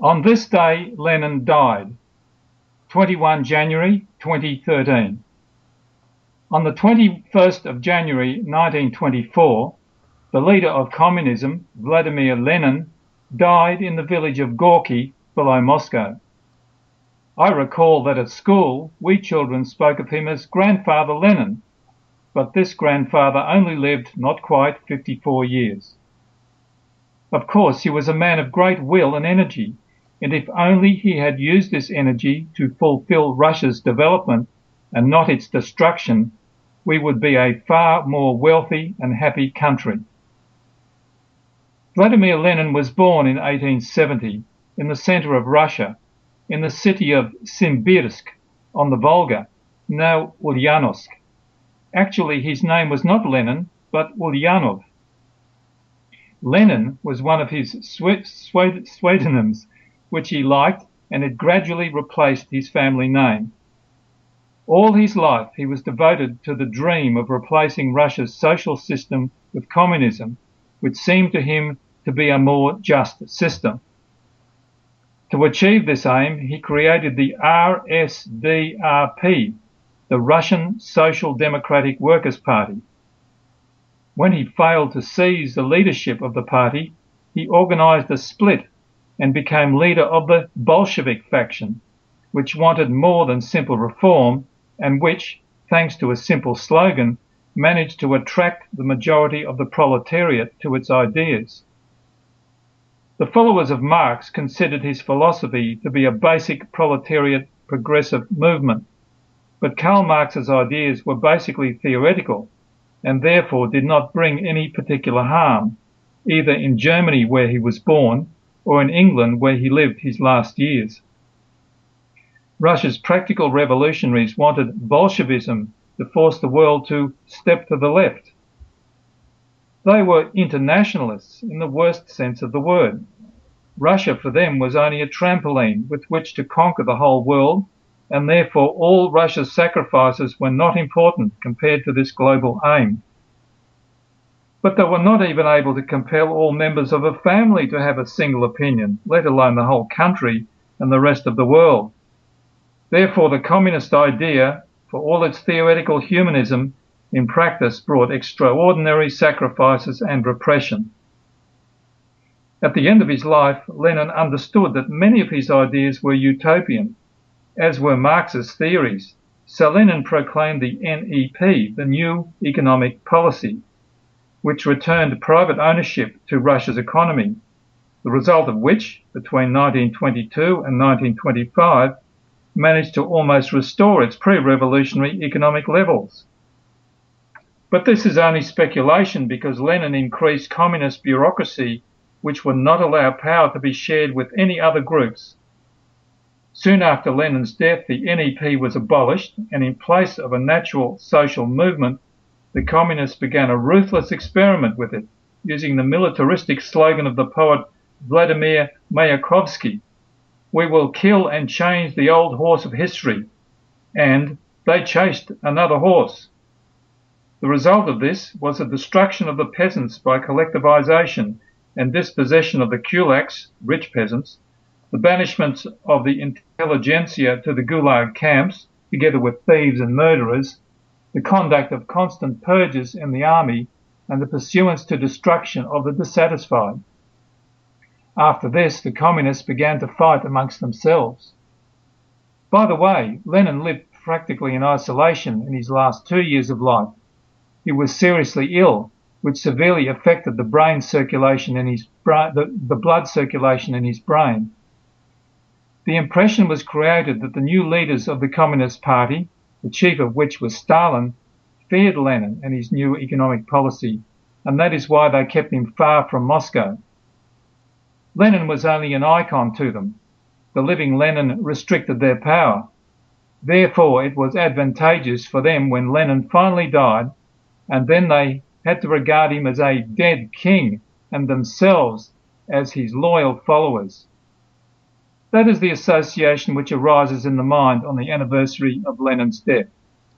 On this day, Lenin died, 21 January 2013. On the 21st of January 1924, the leader of communism, Vladimir Lenin, died in the village of Gorky below Moscow. I recall that at school we children spoke of him as Grandfather Lenin, but this grandfather only lived not quite 54 years. Of course, he was a man of great will and energy, and if only he had used this energy to fulfill Russia's development and not its destruction, we would be a far more wealthy and happy country. Vladimir Lenin was born in 1870 in the center of Russia in the city of Simbirsk on the Volga, now Ulyanovsk. Actually, his name was not Lenin, but Ulyanov. Lenin was one of his pseudonyms, which he liked, and it gradually replaced his family name. All his life he was devoted to the dream of replacing Russia's social system with communism, which seemed to him to be a more just system. To achieve this aim, he created the RSDRP, the Russian Social Democratic Workers' Party. When he failed to seize the leadership of the party, he organized a split and became leader of the Bolshevik faction, which wanted more than simple reform and which, thanks to a simple slogan, managed to attract the majority of the proletariat to its ideas. The followers of Marx considered his philosophy to be a basic proletariat progressive movement, but Karl Marx's ideas were basically theoretical and therefore did not bring any particular harm, either in Germany where he was born or in England where he lived his last years. Russia's practical revolutionaries wanted Bolshevism to force the world to step to the left they were internationalists in the worst sense of the word. Russia for them was only a trampoline with which to conquer the whole world, and therefore all Russia's sacrifices were not important compared to this global aim. But they were not even able to compel all members of a family to have a single opinion, let alone the whole country and the rest of the world. Therefore, the communist idea, for all its theoretical humanism, in practice brought extraordinary sacrifices and repression. At the end of his life, Lenin understood that many of his ideas were utopian, as were Marx's theories. So Lenin proclaimed the NEP, the new economic policy, which returned private ownership to Russia's economy, the result of which, between 1922 and 1925, managed to almost restore its pre-revolutionary economic levels. But this is only speculation because Lenin increased communist bureaucracy which would not allow power to be shared with any other groups. Soon after Lenin's death, the NEP was abolished and in place of a natural social movement, the communists began a ruthless experiment with it, using the militaristic slogan of the poet Vladimir Mayakovsky, we will kill and change the old horse of history. And they chased another horse. The result of this was the destruction of the peasants by collectivization and dispossession of the kulaks, rich peasants, the banishment of the intelligentsia to the gulag camps, together with thieves and murderers, the conduct of constant purges in the army, and the pursuance to destruction of the dissatisfied. After this, the communists began to fight amongst themselves. By the way, Lenin lived practically in isolation in his last two years of life he was seriously ill, which severely affected the brain circulation in his the, the blood circulation in his brain. The impression was created that the new leaders of the Communist Party, the chief of which was Stalin, feared Lenin and his new economic policy, and that is why they kept him far from Moscow. Lenin was only an icon to them. The living Lenin restricted their power. Therefore, it was advantageous for them when Lenin finally died and then they had to regard him as a dead king and themselves as his loyal followers. That is the association which arises in the mind on the anniversary of Lenin's death.